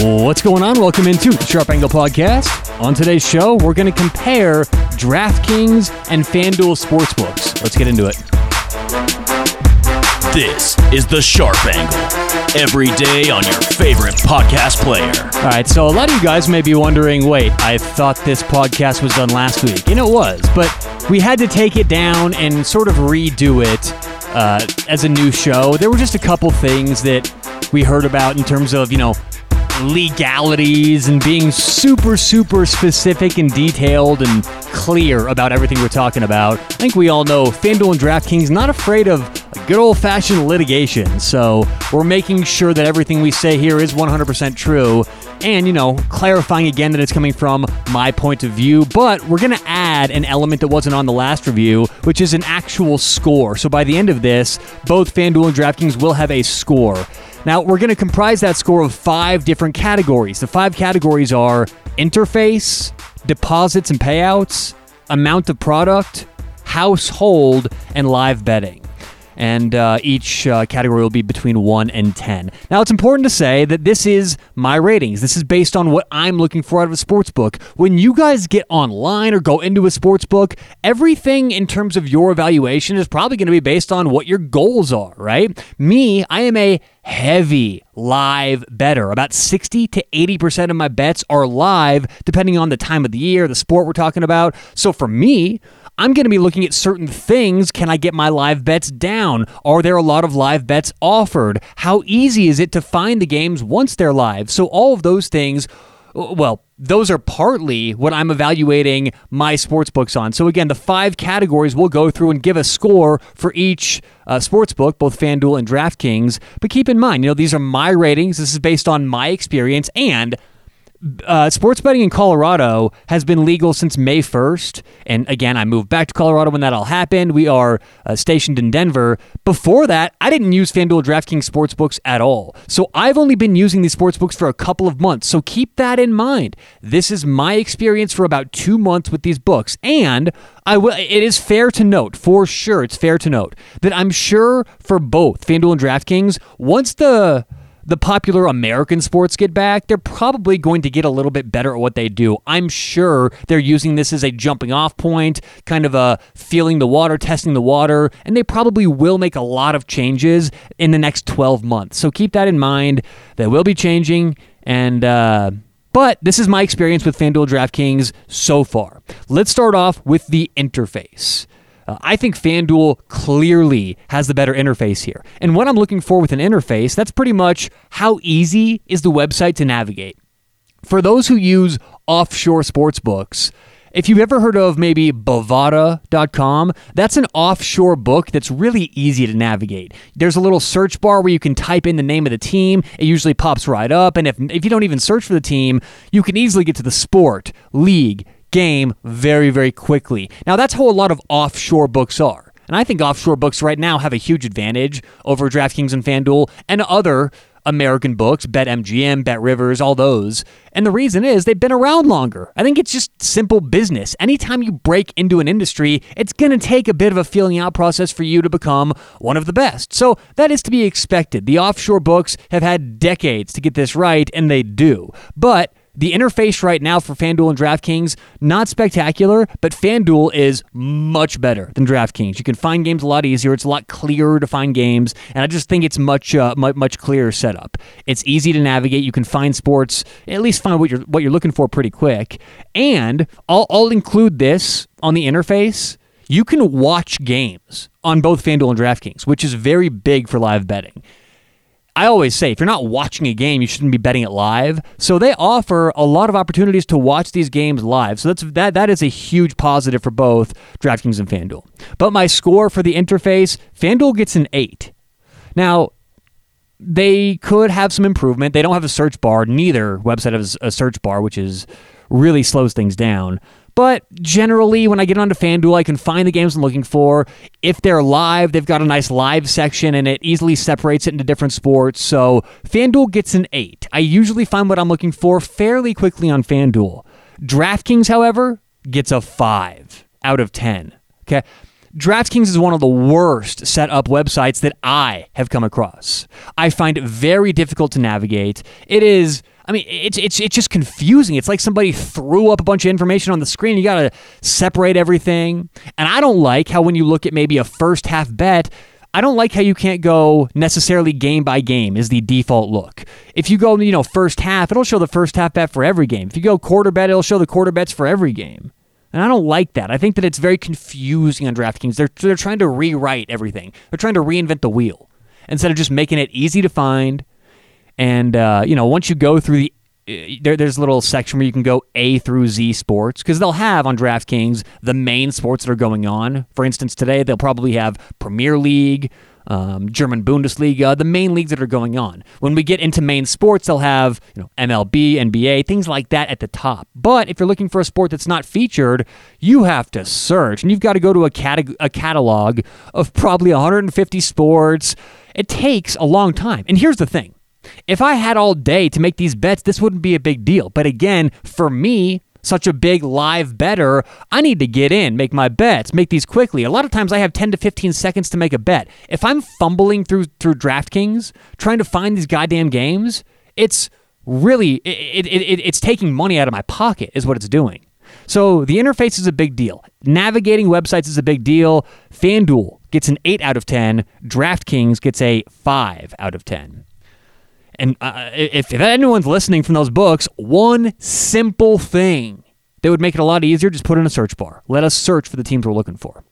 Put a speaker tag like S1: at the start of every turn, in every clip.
S1: What's going on? Welcome into the Sharp Angle Podcast. On today's show, we're going to compare DraftKings and FanDuel Sportsbooks. Let's get into it.
S2: This is the Sharp Angle. Every day on your favorite podcast player.
S1: All right, so a lot of you guys may be wondering wait, I thought this podcast was done last week. And it was, but we had to take it down and sort of redo it uh, as a new show. There were just a couple things that we heard about in terms of, you know, legalities and being super, super specific and detailed and clear about everything we're talking about. I think we all know FanDuel and DraftKings not afraid of good old fashioned litigation. So we're making sure that everything we say here is 100% true. And, you know, clarifying again that it's coming from my point of view, but we're going to add an element that wasn't on the last review, which is an actual score. So by the end of this, both FanDuel and DraftKings will have a score. Now, we're going to comprise that score of five different categories. The five categories are interface, deposits and payouts, amount of product, household, and live betting and uh, each uh, category will be between 1 and 10. Now, it's important to say that this is my ratings. This is based on what I'm looking for out of a sports book. When you guys get online or go into a sports book, everything in terms of your evaluation is probably going to be based on what your goals are, right? Me, I am a heavy live bettor. About 60 to 80% of my bets are live, depending on the time of the year, the sport we're talking about. So for me, I'm going to be looking at certain things. Can I get my live bets down? Are there a lot of live bets offered? How easy is it to find the games once they're live? So, all of those things, well, those are partly what I'm evaluating my sports books on. So, again, the five categories we'll go through and give a score for each uh, sports book, both FanDuel and DraftKings. But keep in mind, you know, these are my ratings. This is based on my experience and uh, sports betting in Colorado has been legal since May 1st. And again, I moved back to Colorado when that all happened. We are uh, stationed in Denver. Before that, I didn't use FanDuel DraftKings sportsbooks at all. So I've only been using these sportsbooks for a couple of months. So keep that in mind. This is my experience for about two months with these books. And I will, it is fair to note, for sure, it's fair to note that I'm sure for both FanDuel and DraftKings, once the the popular American sports get back, they're probably going to get a little bit better at what they do. I'm sure they're using this as a jumping off point, kind of a feeling the water, testing the water, and they probably will make a lot of changes in the next 12 months. So keep that in mind. They will be changing, and uh, but this is my experience with FanDuel DraftKings so far. Let's start off with the interface. Uh, I think FanDuel clearly has the better interface here. And what I'm looking for with an interface, that's pretty much how easy is the website to navigate. For those who use offshore sports books, if you've ever heard of maybe Bovada.com, that's an offshore book that's really easy to navigate. There's a little search bar where you can type in the name of the team. It usually pops right up. And if, if you don't even search for the team, you can easily get to the sport, league, game very, very quickly. Now, that's how a lot of offshore books are. And I think offshore books right now have a huge advantage over DraftKings and FanDuel and other American books, BetMGM, Bet Rivers, all those. And the reason is they've been around longer. I think it's just simple business. Anytime you break into an industry, it's going to take a bit of a feeling out process for you to become one of the best. So that is to be expected. The offshore books have had decades to get this right, and they do. But the interface right now for FanDuel and DraftKings, not spectacular, but FanDuel is much better than DraftKings. You can find games a lot easier. It's a lot clearer to find games, and I just think it's much uh, much, clearer setup. It's easy to navigate. You can find sports, at least find what you're what you're looking for pretty quick. And I'll, I'll include this on the interface. You can watch games on both FanDuel and DraftKings, which is very big for live betting. I always say if you're not watching a game, you shouldn't be betting it live. So they offer a lot of opportunities to watch these games live. So that's that that is a huge positive for both DraftKings and FanDuel. But my score for the interface, FanDuel gets an 8. Now, they could have some improvement. They don't have a search bar. Neither website has a search bar, which is really slows things down. But generally, when I get onto FanDuel, I can find the games I'm looking for. If they're live, they've got a nice live section and it easily separates it into different sports. So FanDuel gets an 8. I usually find what I'm looking for fairly quickly on FanDuel. DraftKings, however, gets a 5 out of 10. Okay. DraftKings is one of the worst set up websites that I have come across. I find it very difficult to navigate. It is. I mean, it's it's it's just confusing. It's like somebody threw up a bunch of information on the screen. You got to separate everything. And I don't like how when you look at maybe a first half bet, I don't like how you can't go necessarily game by game is the default look. If you go, you know, first half, it'll show the first half bet for every game. If you go quarter bet, it'll show the quarter bets for every game. And I don't like that. I think that it's very confusing on DraftKings. They're, they're trying to rewrite everything, they're trying to reinvent the wheel instead of just making it easy to find. And, uh, you know, once you go through the uh, there, there's a little section where you can go A through Z sports because they'll have on DraftKings the main sports that are going on. For instance, today they'll probably have Premier League, um, German Bundesliga, the main leagues that are going on. When we get into main sports, they'll have you know MLB, NBA, things like that at the top. But if you're looking for a sport that's not featured, you have to search, and you've got to go to a, cat- a catalog of probably 150 sports. It takes a long time. And here's the thing. If I had all day to make these bets, this wouldn't be a big deal. But again, for me, such a big live bettor, I need to get in, make my bets, make these quickly. A lot of times I have 10 to 15 seconds to make a bet. If I'm fumbling through through DraftKings trying to find these goddamn games, it's really it, it, it, it's taking money out of my pocket is what it's doing. So the interface is a big deal. Navigating websites is a big deal. FanDuel gets an 8 out of 10, DraftKings gets a 5 out of 10. And uh, if, if anyone's listening from those books, one simple thing that would make it a lot easier, just put in a search bar. Let us search for the teams we're looking for.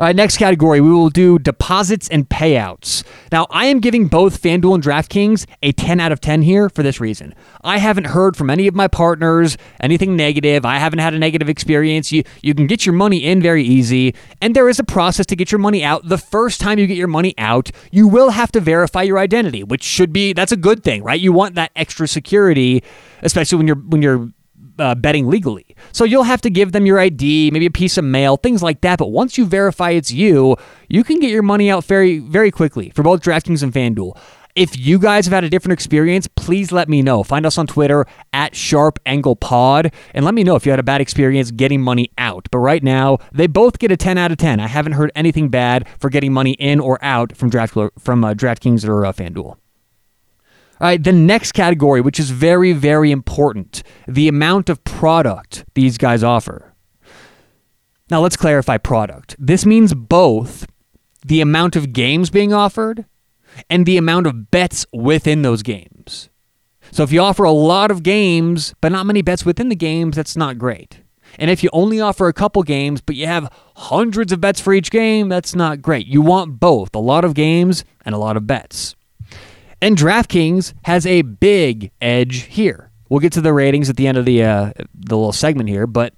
S1: All right, next category, we will do deposits and payouts. Now, I am giving both FanDuel and DraftKings a 10 out of 10 here for this reason. I haven't heard from any of my partners anything negative. I haven't had a negative experience. You, you can get your money in very easy, and there is a process to get your money out. The first time you get your money out, you will have to verify your identity, which should be that's a good thing, right? You want that extra security, especially when you're when you're uh, betting legally. So you'll have to give them your ID, maybe a piece of mail, things like that. But once you verify it's you, you can get your money out very, very quickly for both DraftKings and FanDuel. If you guys have had a different experience, please let me know. Find us on Twitter at Sharp Angle Pod and let me know if you had a bad experience getting money out. But right now, they both get a 10 out of 10. I haven't heard anything bad for getting money in or out from Draft from uh, DraftKings or uh, FanDuel. All right, the next category, which is very, very important the amount of product these guys offer. Now, let's clarify product. This means both the amount of games being offered and the amount of bets within those games. So, if you offer a lot of games, but not many bets within the games, that's not great. And if you only offer a couple games, but you have hundreds of bets for each game, that's not great. You want both a lot of games and a lot of bets. And DraftKings has a big edge here. We'll get to the ratings at the end of the uh, the little segment here, but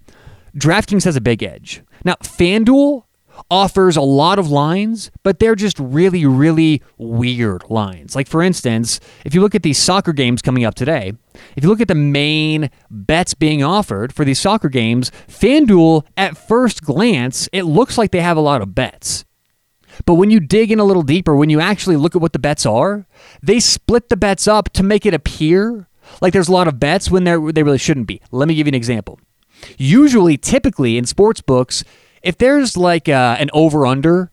S1: DraftKings has a big edge. Now, FanDuel offers a lot of lines, but they're just really, really weird lines. Like, for instance, if you look at these soccer games coming up today, if you look at the main bets being offered for these soccer games, FanDuel, at first glance, it looks like they have a lot of bets. But when you dig in a little deeper, when you actually look at what the bets are, they split the bets up to make it appear like there's a lot of bets when there they really shouldn't be. Let me give you an example. Usually, typically in sports books, if there's like uh, an over under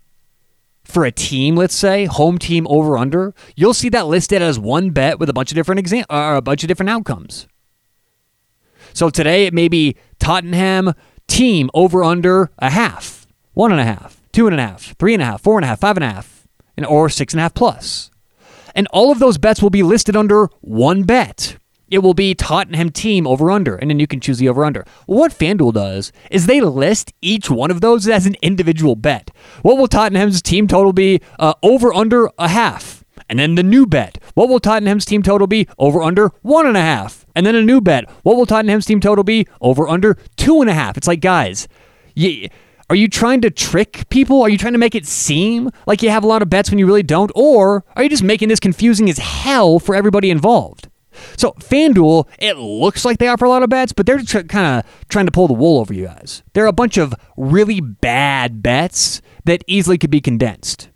S1: for a team, let's say home team over under, you'll see that listed as one bet with a bunch of different exam- uh, a bunch of different outcomes. So today it may be Tottenham team over under a half, one and a half two and a half, three and a half, four and a half, five and a half, and or six and a half plus. And all of those bets will be listed under one bet. It will be Tottenham team over under, and then you can choose the over under. what FanDuel does is they list each one of those as an individual bet. What will Tottenham's team total be? Uh, over under a half. And then the new bet. What will Tottenham's team total be? Over under one and a half. And then a new bet. What will Tottenham's team total be? Over under two and a half. It's like, guys, you, are you trying to trick people? Are you trying to make it seem like you have a lot of bets when you really don't? Or are you just making this confusing as hell for everybody involved? So, FanDuel, it looks like they offer a lot of bets, but they're tr- kind of trying to pull the wool over you guys. There are a bunch of really bad bets that easily could be condensed.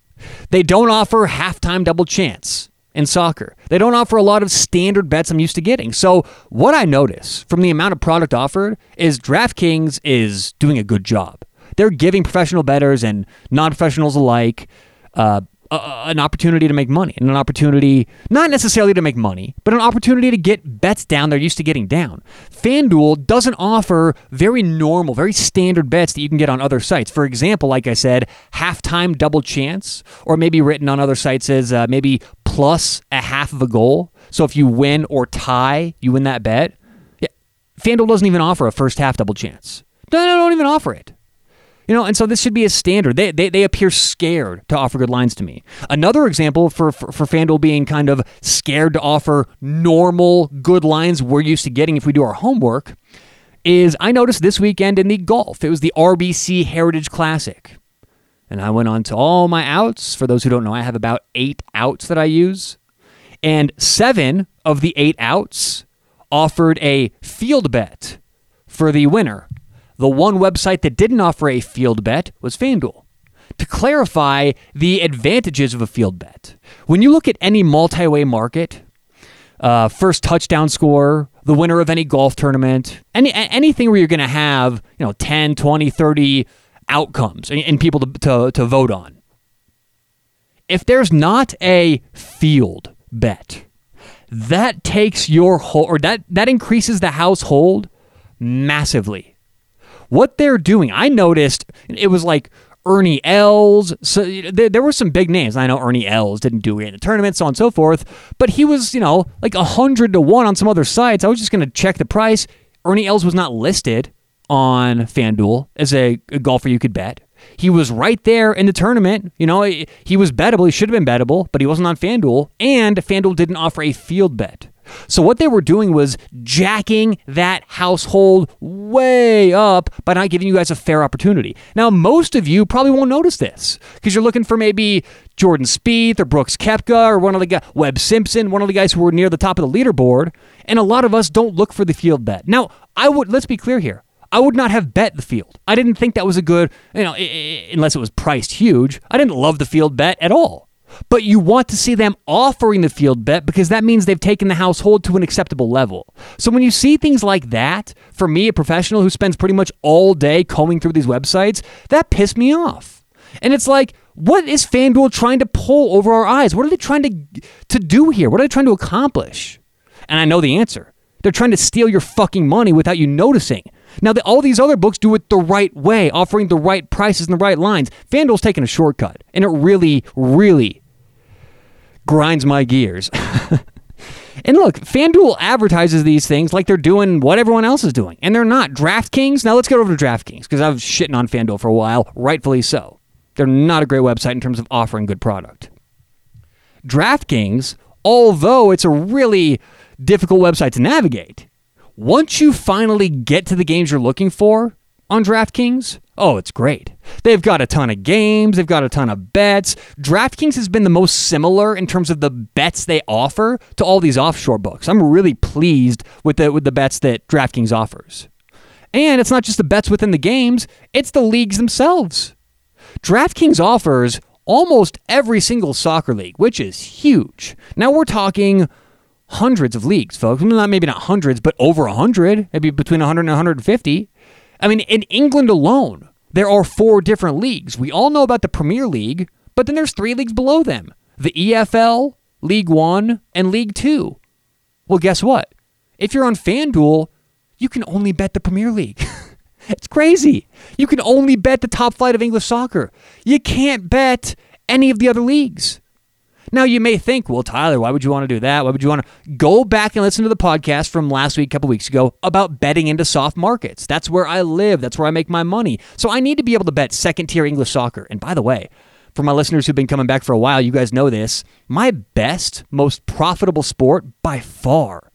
S1: They don't offer halftime double chance in soccer. They don't offer a lot of standard bets I'm used to getting. So, what I notice from the amount of product offered is DraftKings is doing a good job. They're giving professional bettors and non-professionals alike uh, a, an opportunity to make money and an opportunity not necessarily to make money, but an opportunity to get bets down they're used to getting down. FanDuel doesn't offer very normal, very standard bets that you can get on other sites. For example, like I said, halftime double chance, or maybe written on other sites as uh, maybe plus a half of a goal. So if you win or tie, you win that bet. Yeah, FanDuel doesn't even offer a first half double chance. No, no, don't even offer it. You know, and so this should be a standard. They, they, they appear scared to offer good lines to me. Another example for, for, for FanDuel being kind of scared to offer normal good lines we're used to getting if we do our homework is I noticed this weekend in the golf, it was the RBC Heritage Classic. And I went on to all my outs. For those who don't know, I have about eight outs that I use. And seven of the eight outs offered a field bet for the winner the one website that didn't offer a field bet was FanDuel. To clarify the advantages of a field bet, when you look at any multi way market, uh, first touchdown score, the winner of any golf tournament, any, anything where you're going to have you know 10, 20, 30 outcomes and, and people to, to, to vote on. If there's not a field bet, that takes your whole, or that, that increases the household massively what they're doing. I noticed it was like Ernie Els. So there, there were some big names. I know Ernie Els didn't do it in the tournament, so on and so forth. But he was, you know, like hundred to one on some other sites. I was just going to check the price. Ernie Els was not listed on FanDuel as a, a golfer you could bet. He was right there in the tournament. You know, he was bettable. He should have been bettable, but he wasn't on FanDuel. And FanDuel didn't offer a field bet. So what they were doing was jacking that household way up by not giving you guys a fair opportunity. Now, most of you probably won't notice this because you're looking for maybe Jordan Spieth or Brooks Koepka or one of the guys, Webb Simpson, one of the guys who were near the top of the leaderboard. And a lot of us don't look for the field bet. Now, I would let's be clear here. I would not have bet the field. I didn't think that was a good, you know, unless it was priced huge. I didn't love the field bet at all. But you want to see them offering the field bet because that means they've taken the household to an acceptable level. So when you see things like that, for me, a professional who spends pretty much all day combing through these websites, that pissed me off. And it's like, what is FanDuel trying to pull over our eyes? What are they trying to, to do here? What are they trying to accomplish? And I know the answer. They're trying to steal your fucking money without you noticing. Now, the, all these other books do it the right way, offering the right prices and the right lines. FanDuel's taking a shortcut, and it really, really grinds my gears. and look, FanDuel advertises these things like they're doing what everyone else is doing, and they're not. DraftKings, now let's get over to DraftKings because I was shitting on FanDuel for a while, rightfully so. They're not a great website in terms of offering good product. DraftKings, although it's a really difficult website to navigate, once you finally get to the games you're looking for on DraftKings, Oh, it's great. They've got a ton of games, they've got a ton of bets. DraftKings has been the most similar in terms of the bets they offer to all these offshore books. I'm really pleased with the with the bets that DraftKings offers. And it's not just the bets within the games, it's the leagues themselves. DraftKings offers almost every single soccer league, which is huge. Now we're talking hundreds of leagues, folks. Not maybe not hundreds, but over a 100, maybe between 100 and 150. I mean, in England alone, there are four different leagues. We all know about the Premier League, but then there's three leagues below them the EFL, League One, and League Two. Well, guess what? If you're on FanDuel, you can only bet the Premier League. it's crazy. You can only bet the top flight of English soccer. You can't bet any of the other leagues. Now, you may think, well, Tyler, why would you want to do that? Why would you want to go back and listen to the podcast from last week, a couple weeks ago, about betting into soft markets? That's where I live. That's where I make my money. So I need to be able to bet second tier English soccer. And by the way, for my listeners who've been coming back for a while, you guys know this. My best, most profitable sport by far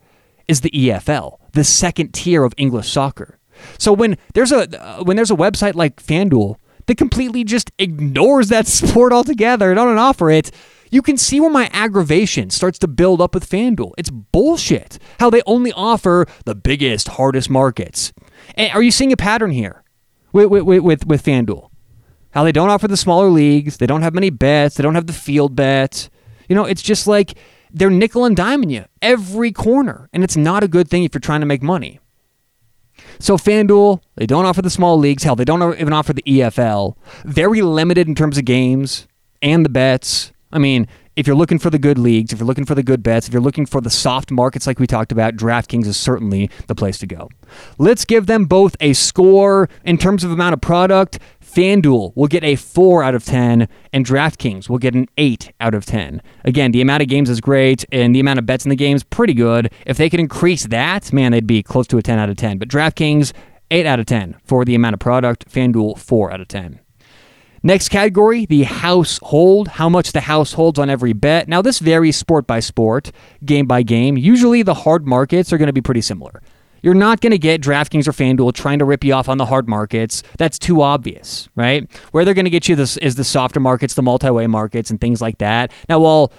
S1: is the EFL, the second tier of English soccer. So when there's a uh, when there's a website like FanDuel that completely just ignores that sport altogether don't offer it, you can see where my aggravation starts to build up with FanDuel. It's bullshit how they only offer the biggest, hardest markets. And are you seeing a pattern here with, with, with, with FanDuel? How they don't offer the smaller leagues, they don't have many bets, they don't have the field bets. You know, it's just like they're nickel and diming you every corner, and it's not a good thing if you're trying to make money. So FanDuel, they don't offer the small leagues. Hell, they don't even offer the EFL. Very limited in terms of games and the bets. I mean, if you're looking for the good leagues, if you're looking for the good bets, if you're looking for the soft markets like we talked about, DraftKings is certainly the place to go. Let's give them both a score in terms of amount of product. FanDuel will get a 4 out of 10, and DraftKings will get an 8 out of 10. Again, the amount of games is great, and the amount of bets in the game is pretty good. If they could increase that, man, they'd be close to a 10 out of 10. But DraftKings, 8 out of 10 for the amount of product. FanDuel, 4 out of 10. Next category, the household. How much the households on every bet. Now, this varies sport by sport, game by game. Usually, the hard markets are going to be pretty similar. You're not going to get DraftKings or FanDuel trying to rip you off on the hard markets. That's too obvious, right? Where they're going to get you this is the softer markets, the multi-way markets, and things like that. Now, while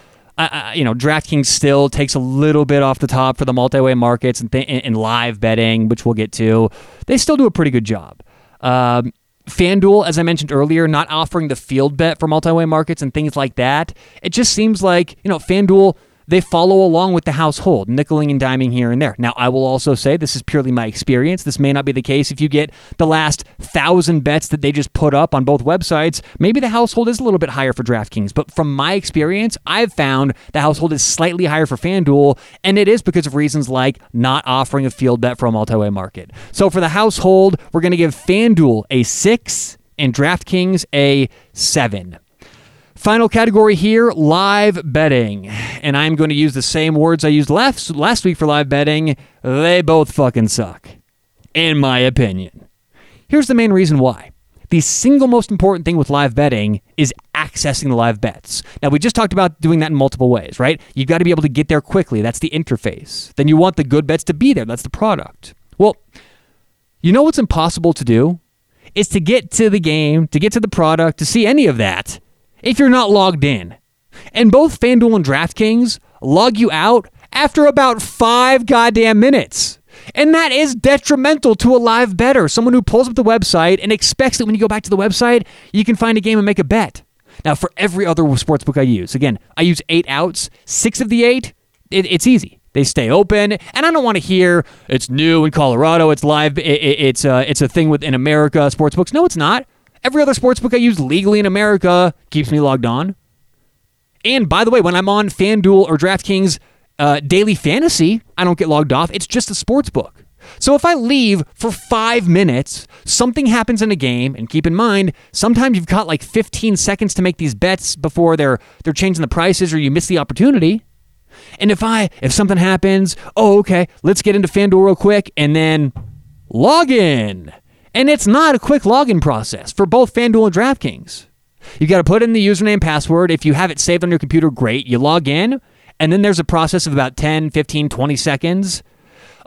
S1: you know, DraftKings still takes a little bit off the top for the multi-way markets and, th- and live betting, which we'll get to. They still do a pretty good job. Um, FanDuel, as I mentioned earlier, not offering the field bet for multi-way markets and things like that. It just seems like you know FanDuel they follow along with the household, nickeling and diming here and there. Now, I will also say this is purely my experience. This may not be the case if you get the last thousand bets that they just put up on both websites. Maybe the household is a little bit higher for DraftKings, but from my experience, I've found the household is slightly higher for FanDuel, and it is because of reasons like not offering a field bet for a multi-way market. So for the household, we're going to give FanDuel a six and DraftKings a seven. Final category here live betting. And I'm going to use the same words I used last, last week for live betting. They both fucking suck, in my opinion. Here's the main reason why. The single most important thing with live betting is accessing the live bets. Now, we just talked about doing that in multiple ways, right? You've got to be able to get there quickly. That's the interface. Then you want the good bets to be there. That's the product. Well, you know what's impossible to do? Is to get to the game, to get to the product, to see any of that if you're not logged in. And both FanDuel and DraftKings log you out after about five goddamn minutes. And that is detrimental to a live bettor, someone who pulls up the website and expects that when you go back to the website, you can find a game and make a bet. Now, for every other sportsbook I use, again, I use eight outs. Six of the eight, it, it's easy. They stay open, and I don't want to hear it's new in Colorado. It's live. It, it, it's uh, it's a thing within America sportsbooks. No, it's not. Every other sports book I use legally in America keeps me logged on. And by the way, when I'm on FanDuel or DraftKings uh, daily fantasy, I don't get logged off. It's just a sports book. So if I leave for five minutes, something happens in a game, and keep in mind, sometimes you've got like 15 seconds to make these bets before they're they're changing the prices or you miss the opportunity. And if I if something happens, oh okay, let's get into FanDuel real quick and then log in. And it's not a quick login process for both FanDuel and DraftKings. You got to put in the username password. If you have it saved on your computer, great. You log in, and then there's a process of about 10, 15, 20 seconds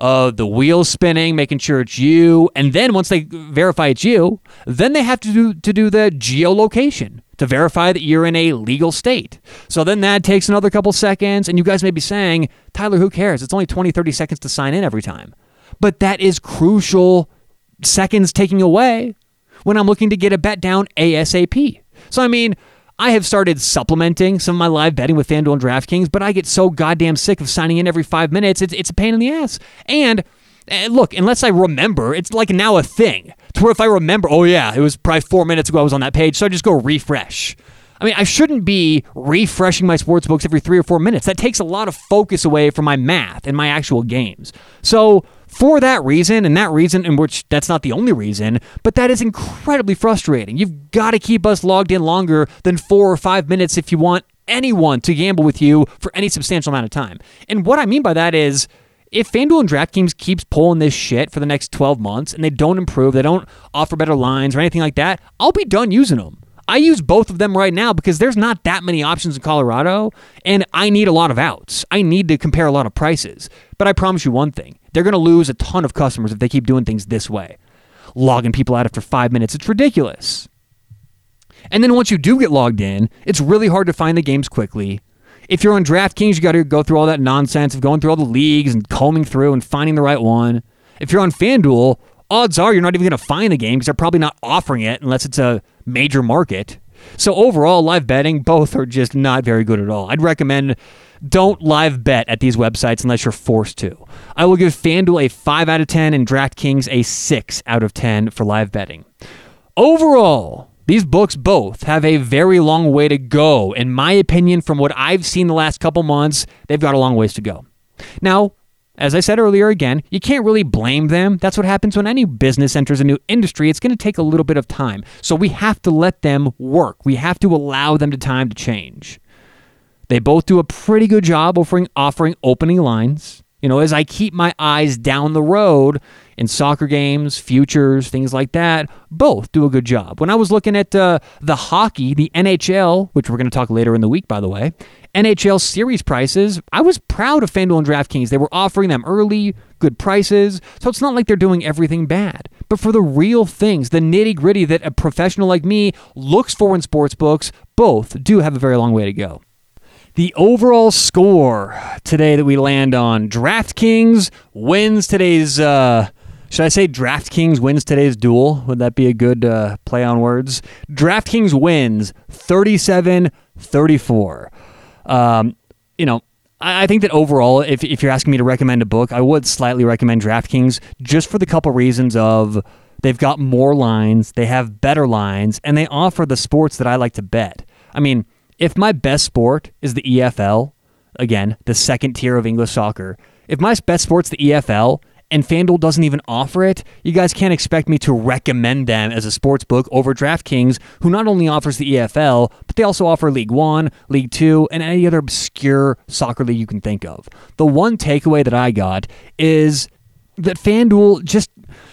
S1: of the wheels spinning, making sure it's you. And then once they verify it's you, then they have to do, to do the geolocation to verify that you're in a legal state. So then that takes another couple seconds, and you guys may be saying, Tyler, who cares? It's only 20, 30 seconds to sign in every time. But that is crucial seconds taking away when I'm looking to get a bet down ASAP. So, I mean, I have started supplementing some of my live betting with FanDuel and DraftKings, but I get so goddamn sick of signing in every five minutes. It's, it's a pain in the ass. And uh, look, unless I remember, it's like now a thing. To where if I remember, oh yeah, it was probably four minutes ago I was on that page, so I just go refresh. I mean, I shouldn't be refreshing my sports books every three or four minutes. That takes a lot of focus away from my math and my actual games. So for that reason, and that reason in which that's not the only reason, but that is incredibly frustrating. You've got to keep us logged in longer than four or five minutes if you want anyone to gamble with you for any substantial amount of time. And what I mean by that is, if FanDuel and DraftKings keeps pulling this shit for the next 12 months and they don't improve, they don't offer better lines or anything like that, I'll be done using them. I use both of them right now because there's not that many options in Colorado and I need a lot of outs. I need to compare a lot of prices. But I promise you one thing they're going to lose a ton of customers if they keep doing things this way. Logging people out after five minutes, it's ridiculous. And then once you do get logged in, it's really hard to find the games quickly. If you're on DraftKings, you got to go through all that nonsense of going through all the leagues and combing through and finding the right one. If you're on FanDuel, odds are you're not even going to find the game because they're probably not offering it unless it's a major market. So overall, live betting, both are just not very good at all. I'd recommend don't live bet at these websites unless you're forced to. I will give FanDuel a 5 out of 10 and DraftKings a 6 out of 10 for live betting. Overall, these books both have a very long way to go. In my opinion, from what I've seen the last couple months, they've got a long ways to go. Now, as I said earlier, again, you can't really blame them. That's what happens when any business enters a new industry. It's going to take a little bit of time. So we have to let them work. We have to allow them the time to change. They both do a pretty good job offering offering opening lines. You know, as I keep my eyes down the road in soccer games, futures, things like that, both do a good job. When I was looking at uh, the hockey, the NHL, which we're going to talk later in the week, by the way, NHL series prices, I was proud of FanDuel and DraftKings. They were offering them early, good prices, so it's not like they're doing everything bad. But for the real things, the nitty gritty that a professional like me looks for in sports books, both do have a very long way to go. The overall score today that we land on DraftKings wins today's. Uh, should I say DraftKings wins today's duel? Would that be a good uh, play on words? DraftKings wins 37 34. Um, you know, I think that overall, if, if you're asking me to recommend a book, I would slightly recommend DraftKings just for the couple reasons of they've got more lines, they have better lines, and they offer the sports that I like to bet. I mean, if my best sport is the EFL, again, the second tier of English soccer, if my best sport's the EFL and FanDuel doesn't even offer it, you guys can't expect me to recommend them as a sports book over DraftKings, who not only offers the EFL, but they also offer League One, League Two, and any other obscure soccer league you can think of. The one takeaway that I got is that FanDuel just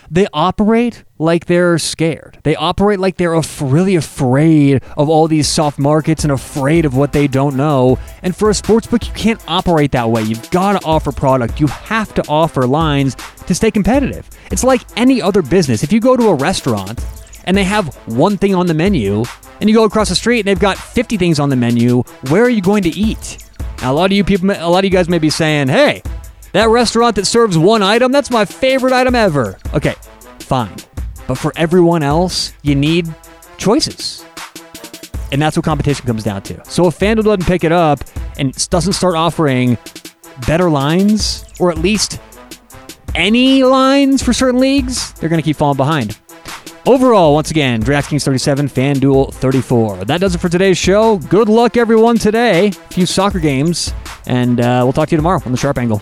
S1: they operate like they're scared. They operate like they're af- really afraid of all these soft markets and afraid of what they don't know. And for a sports book, you can't operate that way. You've got to offer product. You have to offer lines to stay competitive. It's like any other business. If you go to a restaurant and they have one thing on the menu, and you go across the street and they've got 50 things on the menu, where are you going to eat? Now, a lot of you people, a lot of you guys may be saying, "Hey, that restaurant that serves one item, that's my favorite item ever." Okay, fine. But for everyone else, you need choices. And that's what competition comes down to. So if FanDuel doesn't pick it up and doesn't start offering better lines, or at least any lines for certain leagues, they're going to keep falling behind. Overall, once again, DraftKings 37, FanDuel 34. That does it for today's show. Good luck, everyone, today. A few soccer games, and uh, we'll talk to you tomorrow on the Sharp Angle.